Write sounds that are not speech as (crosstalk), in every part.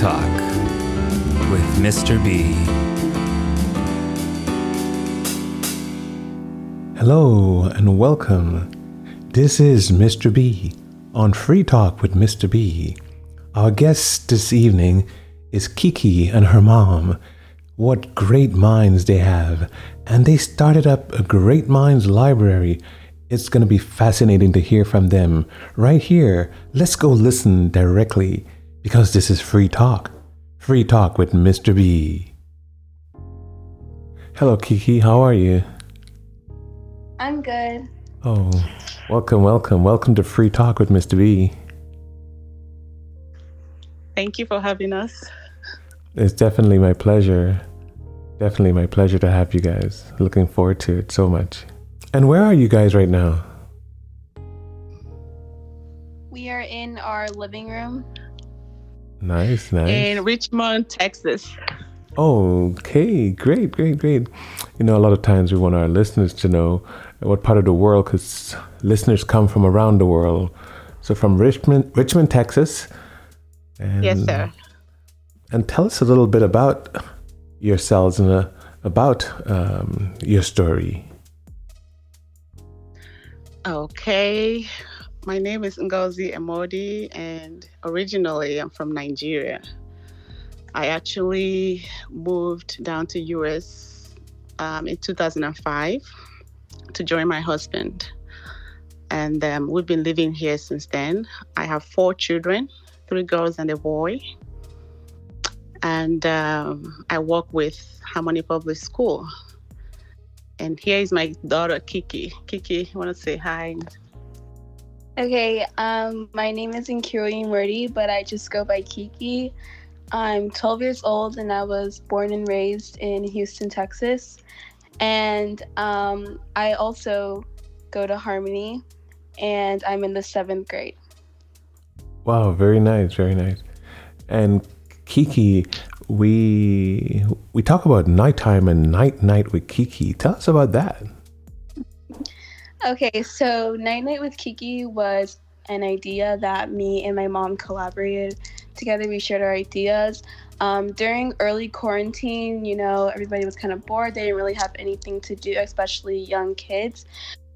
Talk with Mr. B. Hello and welcome. This is Mr. B on Free Talk with Mr. B. Our guest this evening is Kiki and her mom. What great minds they have, and they started up a Great Minds Library. It's going to be fascinating to hear from them right here. Let's go listen directly because this is Free Talk. Free Talk with Mr. B. Hello, Kiki. How are you? I'm good. Oh, welcome, welcome, welcome to Free Talk with Mr. B. Thank you for having us. It's definitely my pleasure. Definitely my pleasure to have you guys. Looking forward to it so much. And where are you guys right now? We are in our living room. Nice, nice. In Richmond, Texas. Okay, great, great, great. You know, a lot of times we want our listeners to know what part of the world, because listeners come from around the world. So from Richmond, Richmond, Texas. And, yes, sir. And tell us a little bit about yourselves and uh, about um, your story. Okay. My name is Ngozi Emodi, and originally I'm from Nigeria. I actually moved down to US um, in 2005 to join my husband. And um, we've been living here since then. I have four children, three girls and a boy. And um, I work with Harmony Public School. And here is my daughter, Kiki. Kiki, want to say hi? Okay, um, my name is Nkiri Murdy, but I just go by Kiki. I'm 12 years old and I was born and raised in Houston, Texas. And um, I also go to Harmony and I'm in the seventh grade. Wow, very nice, very nice. And Kiki, we we talk about nighttime and night night with Kiki. Tell us about that. Okay, so Night Night with Kiki was an idea that me and my mom collaborated together. We shared our ideas. Um, during early quarantine, you know, everybody was kind of bored. They didn't really have anything to do, especially young kids.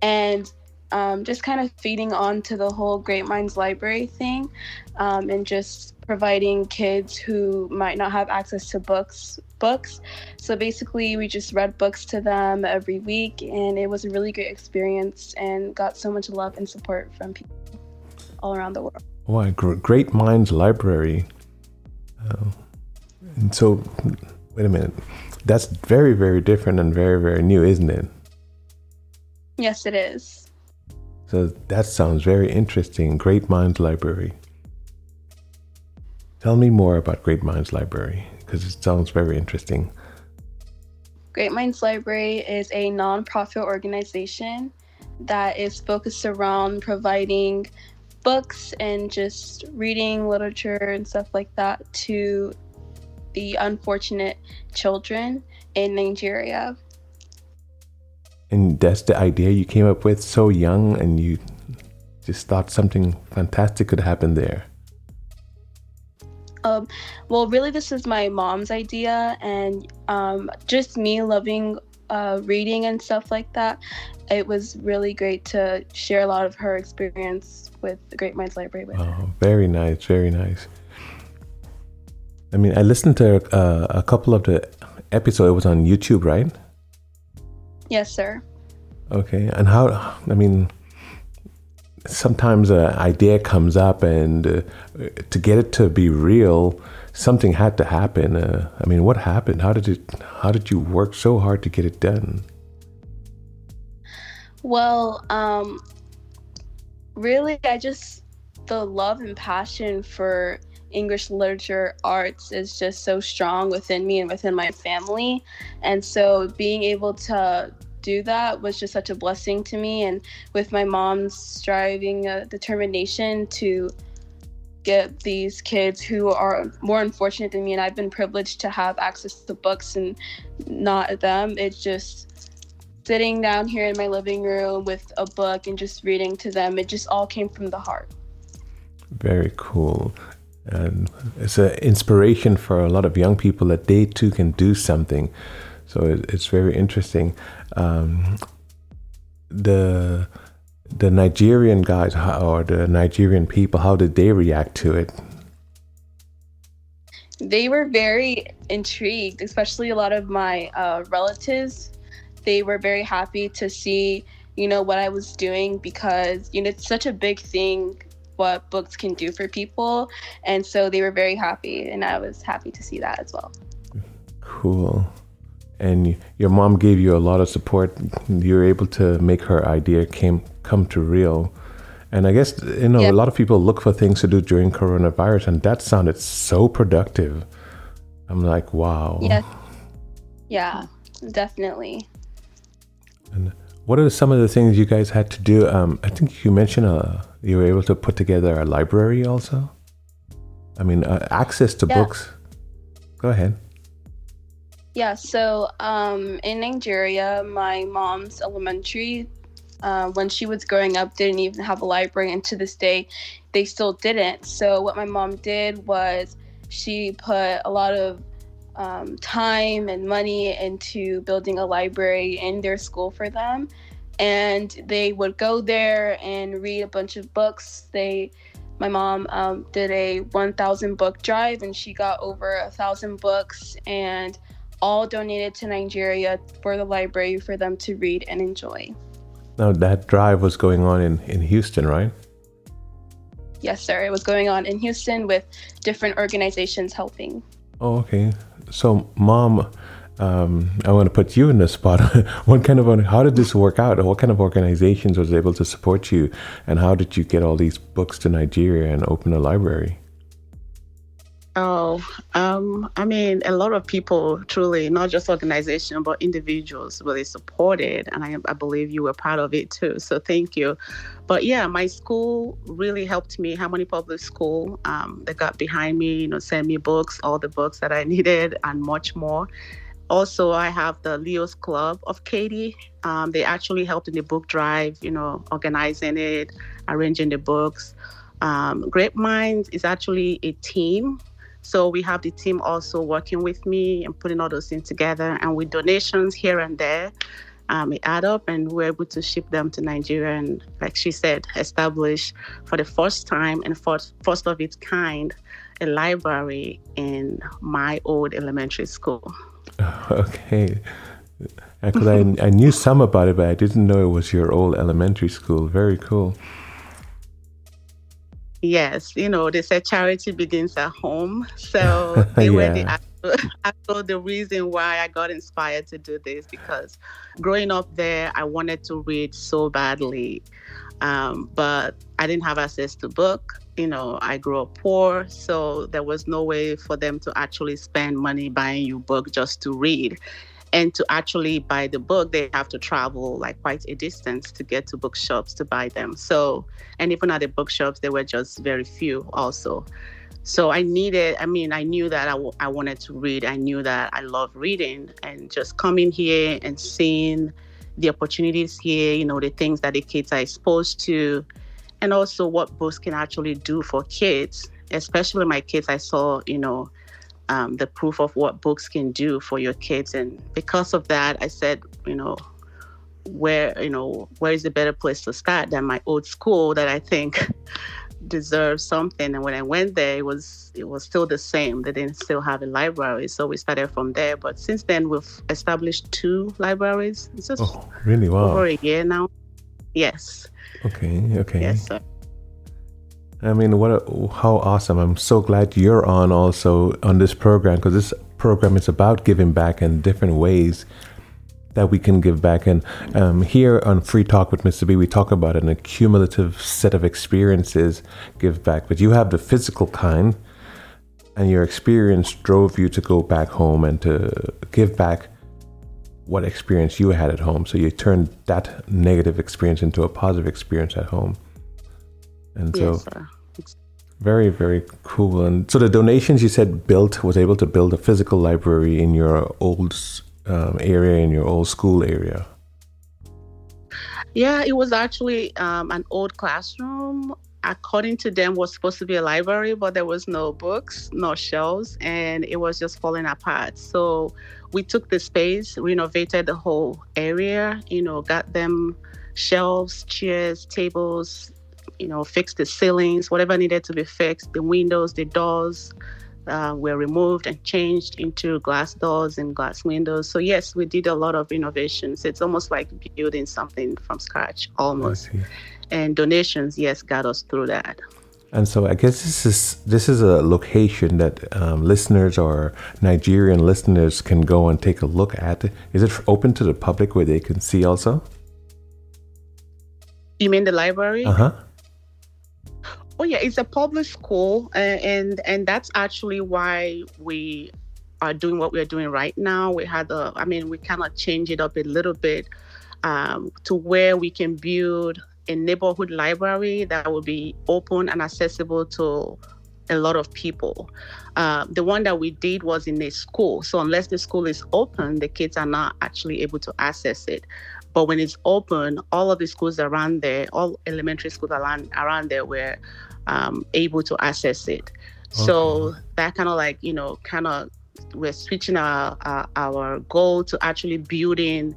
And um, just kind of feeding on to the whole Great Minds Library thing um, and just providing kids who might not have access to books books. So basically we just read books to them every week and it was a really great experience and got so much love and support from people all around the world. Wow great minds library. Uh, and so wait a minute. That's very very different and very very new isn't it? Yes it is so that sounds very interesting. Great Minds Library. Tell me more about Great Minds Library because it sounds very interesting. Great Minds Library is a nonprofit organization that is focused around providing books and just reading literature and stuff like that to the unfortunate children in Nigeria and that's the idea you came up with so young and you just thought something fantastic could happen there. Um, well really this is my mom's idea and um, just me loving uh, reading and stuff like that. It was really great to share a lot of her experience with the great minds library with oh, very nice very nice. I mean i listened to uh, a couple of the episodes. It was on youtube right Yes, sir. Okay. And how, I mean, sometimes an idea comes up and uh, to get it to be real, something had to happen. Uh, I mean, what happened? How did it, how did you work so hard to get it done? Well, um, really, I just, the love and passion for English literature arts is just so strong within me and within my family. And so being able to do that was just such a blessing to me. And with my mom's striving uh, determination to get these kids who are more unfortunate than me, and I've been privileged to have access to books and not them, it's just sitting down here in my living room with a book and just reading to them. It just all came from the heart. Very cool. And it's an inspiration for a lot of young people that they too can do something. So it, it's very interesting. Um, the the Nigerian guys or the Nigerian people, how did they react to it? They were very intrigued, especially a lot of my uh, relatives. They were very happy to see, you know, what I was doing because, you know, it's such a big thing what books can do for people. And so they were very happy, and I was happy to see that as well. Cool. And your mom gave you a lot of support. You were able to make her idea came come to real. And I guess you know yeah. a lot of people look for things to do during coronavirus, and that sounded so productive. I'm like, wow. Yeah. Yeah, definitely. And what are some of the things you guys had to do? Um, I think you mentioned uh, you were able to put together a library also. I mean, uh, access to yeah. books. Go ahead. Yeah, so um, in Nigeria, my mom's elementary, uh, when she was growing up, didn't even have a library, and to this day, they still didn't. So, what my mom did was she put a lot of um, time and money into building a library in their school for them. And they would go there and read a bunch of books. They, my mom um, did a 1,000 book drive, and she got over a thousand books, and all donated to Nigeria for the library for them to read and enjoy. Now that drive was going on in, in Houston, right? Yes, sir. It was going on in Houston with different organizations helping. Oh, okay. So, mom, um, I want to put you in the spot. (laughs) what kind of how did this work out? What kind of organizations was able to support you, and how did you get all these books to Nigeria and open a library? Oh, um, I mean, a lot of people truly, not just organization, but individuals really supported. And I, I believe you were part of it too. So thank you. But yeah, my school really helped me. Harmony Public School, um, they got behind me, you know, send me books, all the books that I (laughs) needed, and much more. Also, I have the Leo's Club of Katy. Um, they actually helped in the book drive, you know, organizing it, arranging the books. Um, Great Minds is actually a team so we have the team also working with me and putting all those things together. And with donations here and there, um, it add up and we're able to ship them to Nigeria and, like she said, establish for the first time and first, first of its kind a library in my old elementary school. (laughs) Okay. Because I, I knew some about it, but I didn't know it was your old elementary school. Very cool. Yes, you know, they said charity begins at home. So (laughs) they yeah. were the (laughs) actual, the reason why I got inspired to do this because growing up there, I wanted to read so badly. Um, but I didn't have access to book. You know, I grew up poor, so there was no way for them to actually spend money buying you book just to read. And to actually buy the book they have to travel like quite a distance to get to bookshops to buy them. So and even at the bookshops there were just very few also. So i needed i mean i knew that I, w- I wanted to read. I knew that i love reading and just coming here and seeing the opportunities here you know the things that the kids are exposed to and also what books can actually do for kids especially my kids i saw you know um, the proof of what books can do for your kids. And because of that, I said, you know, where you know where is the better place to start than my old school that I think (laughs) deserves something. And when I went there, it was it was still the same. They didn't still have a library, so we started from there. But since then, we've established two libraries. It's just oh, really wow. over a year now. Yes. Okay. Okay. Yes, sir. I mean, what a, how awesome! I'm so glad you're on also on this program because this program is about giving back in different ways that we can give back. And um, here on Free Talk with Mr. B, we talk about an accumulative set of experiences give back. But you have the physical kind, and your experience drove you to go back home and to give back what experience you had at home. So you turned that negative experience into a positive experience at home. And so, yes, very, very cool. And so, the donations you said built was able to build a physical library in your old um, area, in your old school area. Yeah, it was actually um, an old classroom. according to them, was supposed to be a library, but there was no books, no shelves, and it was just falling apart. So we took the space, renovated the whole area, you know, got them shelves, chairs, tables, you know, fixed the ceilings, whatever needed to be fixed, the windows, the doors, uh, were removed and changed into glass doors and glass windows. So yes, we did a lot of innovations. It's almost like building something from scratch, almost. And donations, yes, got us through that. And so I guess this is this is a location that um, listeners or Nigerian listeners can go and take a look at. Is it open to the public where they can see also? You mean the library? Uh huh. Oh yeah, it's a public school, and and, and that's actually why we are doing what we're doing right now. We had a, I mean, we kind of change it up a little bit um, to where we can build a neighborhood library that will be open and accessible to a lot of people. Uh, the one that we did was in a school. So unless the school is open, the kids are not actually able to access it. But when it's open, all of the schools around there, all elementary schools around around there were um, able to access it. Okay. So that kind of like you know kind of we're switching our, our our goal to actually building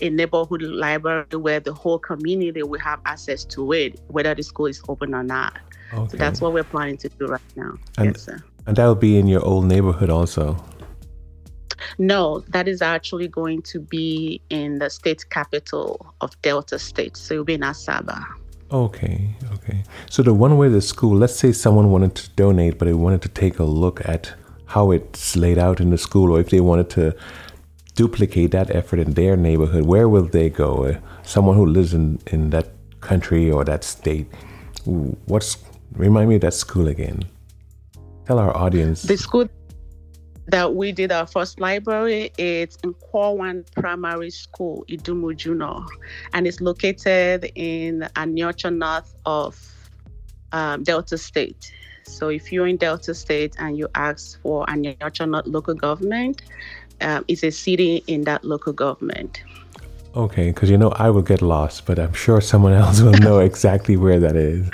a neighborhood library where the whole community will have access to it, whether the school is open or not. Okay. So that's what we're planning to do right now. And, yes, sir. And that will be in your old neighborhood also. No, that is actually going to be in the state capital of Delta State. So it'll be in Asaba. Okay, okay. So the one way the school, let's say someone wanted to donate, but they wanted to take a look at how it's laid out in the school, or if they wanted to duplicate that effort in their neighborhood, where will they go? Uh, someone who lives in, in that country or that state, what's remind me of that school again? Tell our audience. The school that we did our first library. It's in Kwawan Primary School, Idumuje-Unor, and it's located in Aniocha north of um, Delta State. So if you're in Delta State and you ask for Aniocha North local government, um, it's a city in that local government. Okay, because you know I will get lost, but I'm sure someone else will know (laughs) exactly where that is.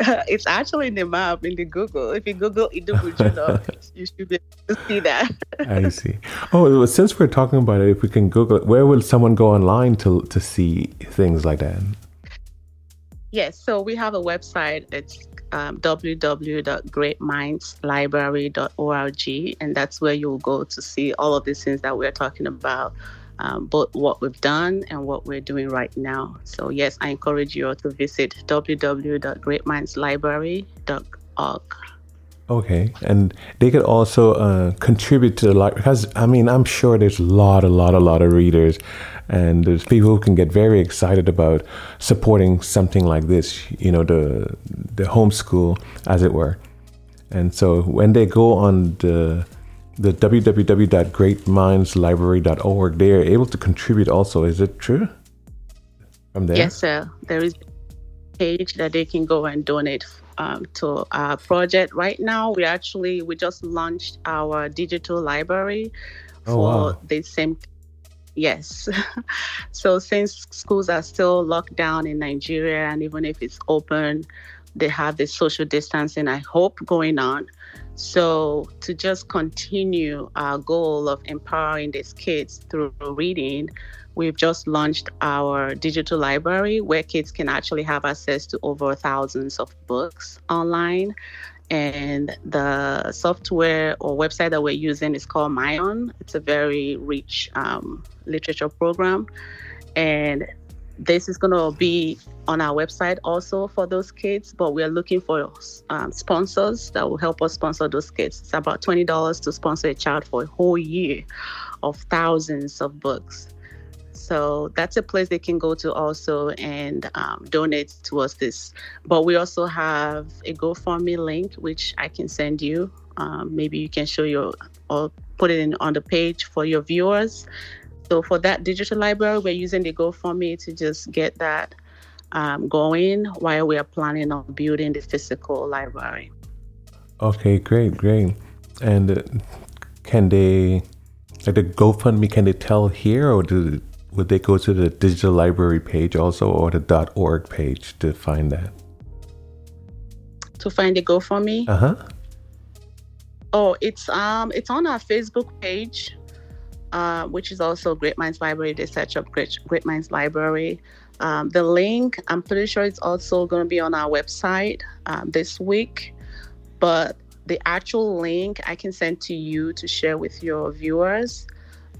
(laughs) it's actually in the map in the Google. If you Google Idumuje-Unor, (laughs) you should be able to see that. I see. Oh, since we're talking about it, if we can Google it, where will someone go online to to see things like that? Yes, so we have a website. It's um, www.greatmindslibrary.org, and that's where you'll go to see all of these things that we're talking about um, both what we've done and what we're doing right now. So, yes, I encourage you all to visit www.greatmindslibrary.org. Okay, and they could also uh, contribute to the library because I mean I'm sure there's a lot, a lot, a lot of readers, and there's people who can get very excited about supporting something like this. You know, the the homeschool, as it were. And so when they go on the the www.greatmindslibrary.org, they are able to contribute also. Is it true? From there? Yes, sir. There is a page that they can go and donate um, to our project. Right now, we actually we just launched our digital library oh, for wow. the same. Yes. (laughs) so since schools are still locked down in Nigeria, and even if it's open, they have the social distancing. I hope going on. So, to just continue our goal of empowering these kids through reading, we've just launched our digital library where kids can actually have access to over thousands of books online. And the software or website that we're using is called myON. It's a very rich um, literature program. And this is going to be on our website also for those kids, but we're looking for um, sponsors that will help us sponsor those kids. It's about $20 to sponsor a child for a whole year of thousands of books. So that's a place they can go to also and um, donate towards this. But we also have a GoFundMe link, which I can send you. Um, maybe you can show your or put it in on the page for your viewers so for that digital library, we're using the GoFundMe to just get that um, going while we are planning on building the physical library. Okay, great, great. And uh, can they, like the GoFundMe, can they tell here or do, would they go to the digital library page also or the .org page to find that? to find the GoFundMe. Uh huh. Oh, it's um it's on our Facebook page, uh, which is also Great Minds Library. They search up Great, Great Minds Library. Um, the link, I'm pretty sure it's also going to be on our website um, this week, but the actual link I can send to you to share with your viewers.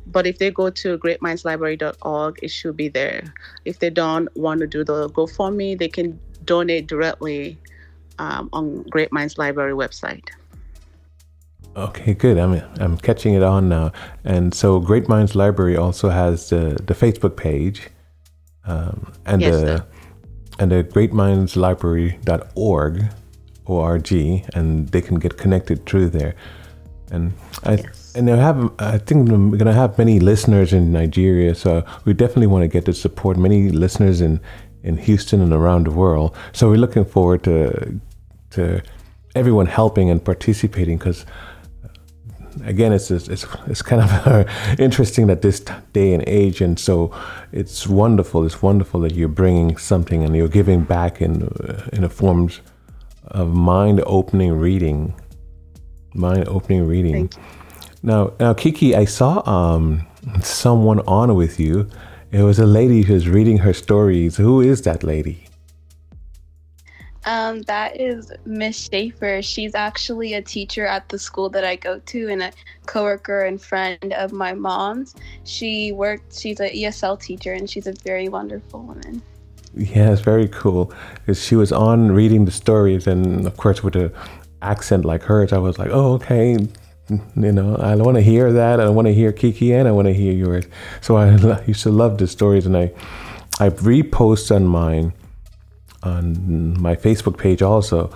But if they go to greatmindslibrary.org, it should be there. If they don't want to do the GoFundMe, they can donate directly um, on Great Minds Library website. Okay, good. I'm I'm catching it on now. And so, Great Minds Library also has the the Facebook page, um, and Yes, the sir. and the greatmindslibrary.org, org, and they can get connected through there. And I Yes. and I have I think we're gonna have many listeners in Nigeria, so we definitely want to get to support many listeners in in Houston and around the world. So we're looking forward to to everyone helping and participating because again, it's it's it's, kind of (laughs) interesting at this day and age, and so it's wonderful. It's wonderful that you're bringing something and you're giving back in uh, in a forms of mind-opening reading, mind-opening reading. Now, now, Kiki, I saw um someone on with you. It was a lady who's reading her stories. Who is that lady? Um, that is Miss Schaefer. She's actually a teacher at the school that I go to and a coworker and friend of my mom's. She worked, she's an ESL teacher and she's a very wonderful woman. Yeah, it's very cool because she was on reading the stories, and of course, with a accent like hers, I was like, "Oh, okay." You know, I want to hear that. I want to hear Kiki, and I want to hear yours. So I (laughs) used to love the stories, and I, I repost on mine, on my Facebook page also.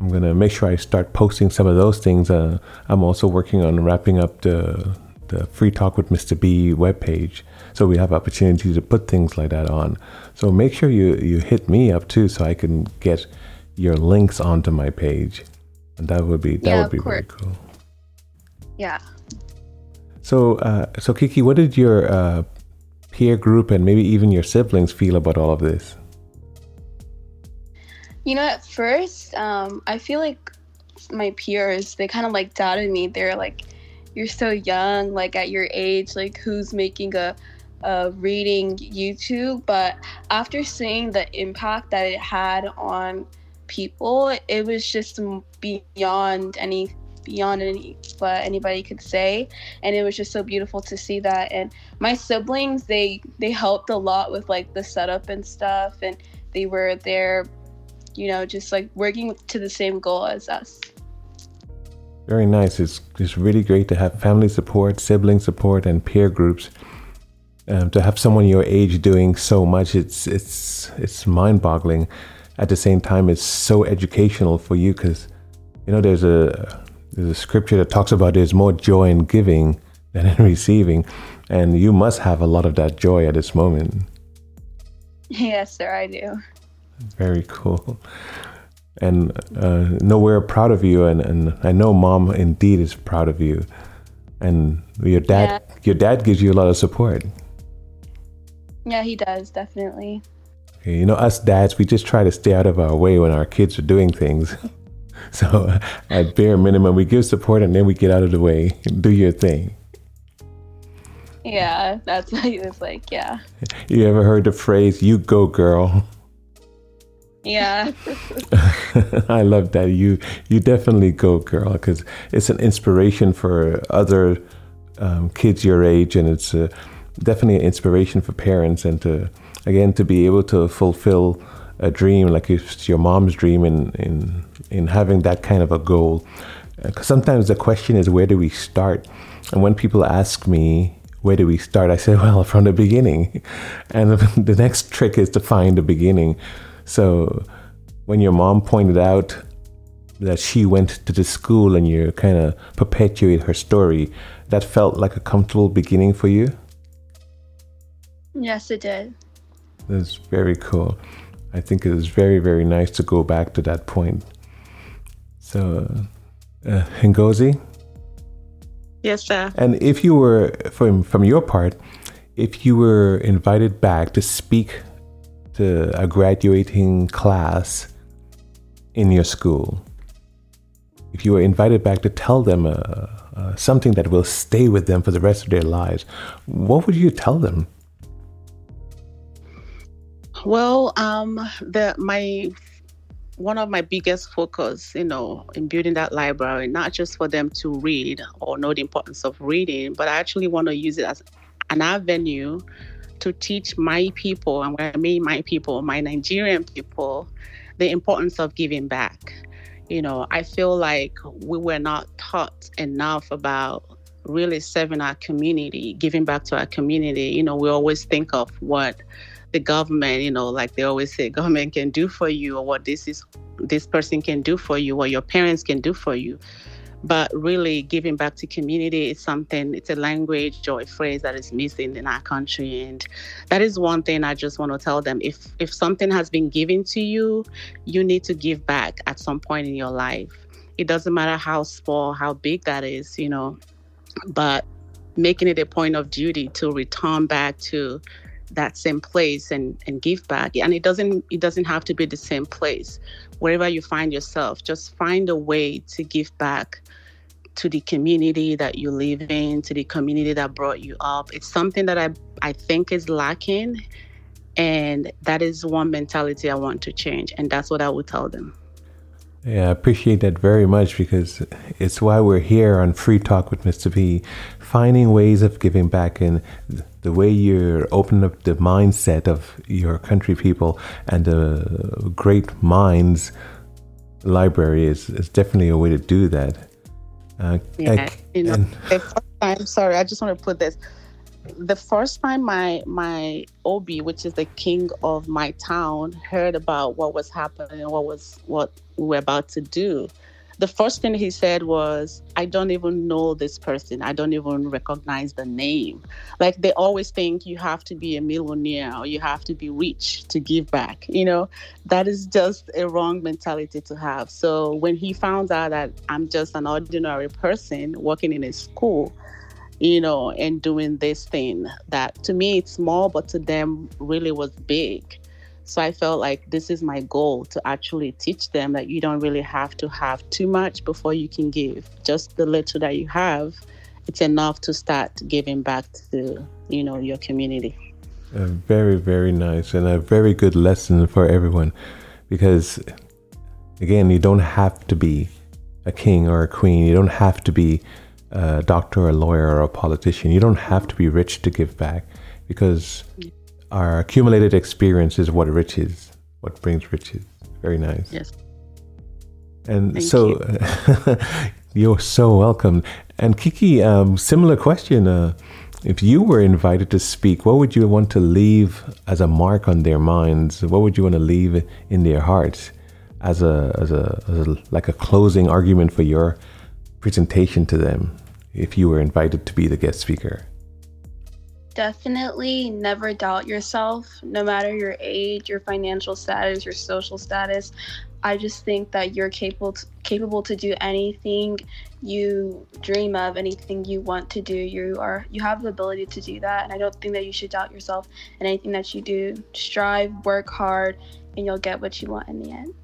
I'm gonna make sure I start posting some of those things. Uh, I'm also working on wrapping up the the Free Talk with Mr. B webpage, so we have opportunity to put things like that on. So make sure you you hit me up too, so I can get your links onto my page, and that would be that Yeah, would be very cool. Yeah. So uh, so Kiki, what did your uh, peer group and maybe even your siblings feel about all of this? You know, at first, um, I feel like my peers, they kind of like doubted me. They're like, you're so young, like at your age, like who's making a, a reading YouTube? But after seeing the impact that it had on people, it was just beyond any beyond any what anybody could say and it was just so beautiful to see that and my siblings they they helped a lot with like the setup and stuff and they were there you know, just like working to the same goal as us. Very nice. It's it's really great to have family support, sibling support, and peer groups. Um, to have someone your age doing so much, it's it's it's mind-boggling. At the same time, it's so educational for you because you know there's a there's a scripture that talks about there's more joy in giving than in (laughs) receiving, and you must have a lot of that joy at this moment. (laughs) Yes, sir, I do. Very cool. And uh, no, we're proud of you, and, and I know mom indeed is proud of you. And your dad, your dad gives you a lot of support. Yeah, he does, definitely. You know, us dads, we just try to stay out of our way when our kids are doing things. (laughs) So, (laughs) at bare minimum, we give support and then we get out of the way. Do your thing. Yeah, that's (laughs) why he was like, yeah. You ever heard the phrase, you go, girl? Yeah. (laughs) I love that. You you definitely go, girl, because it's an inspiration for other um, kids your age, and it's uh, definitely an inspiration for parents, and to again to be able to fulfill a dream like it's your mom's dream in in in having that kind of a goal. Because sometimes the question is, where do we start? And when people ask me, where do we start? I say, well, from the beginning. (laughs) And (laughs) the next trick is to find the beginning. So when your mom pointed out that she went to the school and you kind of perpetuate her story, that felt like a comfortable beginning for you. yes, it did. That's very cool. I think it was very, very nice to go back to that point. So, uh, Ngozi, Yes, sir. and if you were, from, from your part, if you were invited back to speak to a graduating class, in your school, if you were invited back to tell them uh, uh, something that will stay with them for the rest of their lives, what would you tell them? Well, um, the my one of my biggest focus, you know, in building that library, not just for them to read or know the importance of reading, but I actually want to use it as an avenue to teach my people, and when I mean my people, my Nigerian people, the importance of giving back. You know, I feel like we were not taught enough about really serving our community, giving back to our community. You know, we always think of what the government, you know, like they always say, (laughs) government can do for you, or what this is, this person can do for you, or your parents can do for you. But really, giving back to community is something. It's a language or a phrase that is missing in our country, and that is one thing I just want to tell them. If if something has been given to you, you need to give back at some point in your life. It doesn't matter how small, how big that is, you know, but making it a point of duty to return back to that same place and and give back. And it doesn't it doesn't have to be the same place. Wherever you find yourself just find a way to give back to the community that you live in to the community that brought you up. It's something that i i think is lacking and that is one mentality i want to change and that's what i would tell them. Yeah, I appreciate that very much because it's why we're here on Free Talk with Mr. B, finding ways of giving back and the way you're opening up the mindset of your country people and the great minds library is, is definitely a way to do that. Uh, yeah, I, you know, and, sorry, I just want to put this the first time my my obi which is the king of my town heard about what was happening what was what we were about to do the first thing he said was i don't even know this person. I don't even recognize the name. Like they always think you have to be a millionaire or you have to be rich to give back you know? That is just a wrong mentality to have. So when he found out that i'm just an ordinary person working in a school you know, and doing this thing that to me it's small, but to them really was big. So I felt like this is my goal to actually teach them that you don't really have to have too much before you can give. Just the little that you have, it's enough to start giving back to, you know, your community. Very, very nice and a very good lesson for everyone because again, you don't have to be a king or a queen. You don't have to be a doctor, or a lawyer, or a politician. You don't have to be rich to give back because our accumulated experience is what riches, what brings riches. Very nice. Yes. And Thank so you. (laughs) are so welcome. And Kiki, um, similar question. Uh, if you were invited to speak, what would you want to leave as a mark on their minds? What would you want to leave in their hearts as a, as a, as a like a closing argument for your presentation to them if you were invited to be the guest speaker? Definitely never doubt yourself, no matter your age, your financial status, your social status. I just think that you're capable to, capable to do anything you dream of, anything you want to do. You are you have the ability to do that, and I don't think that you should doubt yourself in anything that you do. Strive, work hard, and you'll get what you want in the end.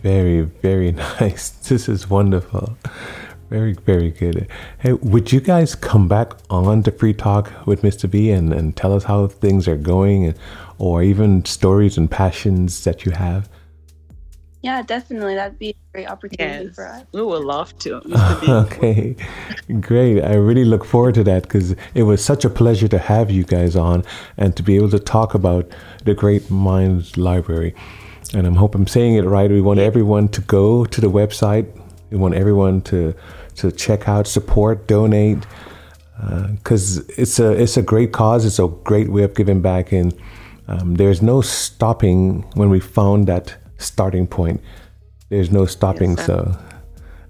Very, very (laughs) nice. This is wonderful. Very, very good. Hey, would you guys come back on to Free Talk with Mr. B and, and tell us how things are going and, or even stories and passions that you have? Yeah, definitely. That'd be a great opportunity yes, for us. We would love to. (laughs) okay, great. I really look forward to that because it was such a pleasure to have you guys on and to be able to talk about the Great Minds Library. And I'm hope I'm saying it right. We want everyone to go to the website. We want everyone to to check out, support, donate, because uh, it's a it's a great cause. It's a great way of giving back, and um, there's no stopping when we found that starting point. There's no stopping. Yes, so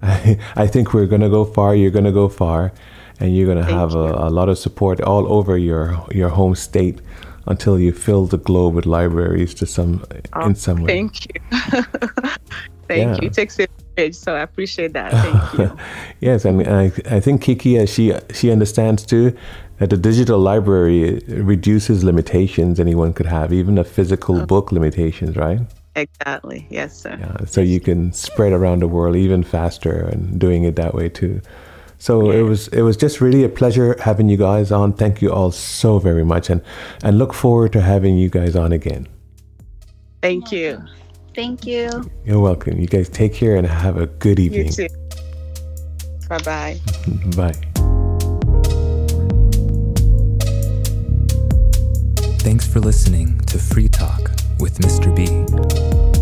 I (laughs) I think we're gonna go far. You're gonna go far, and you're gonna have a, a, lot of support all over your your home state until you fill the globe with libraries to some oh, in some way. Thank you. (laughs) Thank yeah. you. It takes it so I appreciate that. Thank you. (laughs) yes, and I, I think Kiki, uh, she she understands too that the digital library reduces limitations anyone could have, even the physical oh. book limitations, right? Exactly. Yes, sir. Yeah, so you can spread around the world even faster and doing it that way too. So it was it was just really a pleasure having you guys on. Thank you all so very much, and and look forward to having you guys on again. Thank you. Thank you. You're welcome. You guys take care and have a good evening. You evening. too. Bye bye. (laughs) Bye. Thanks for listening to Free Talk with Mr. B.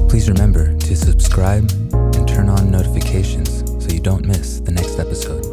Please remember to subscribe and turn on notifications so you don't miss the next episode.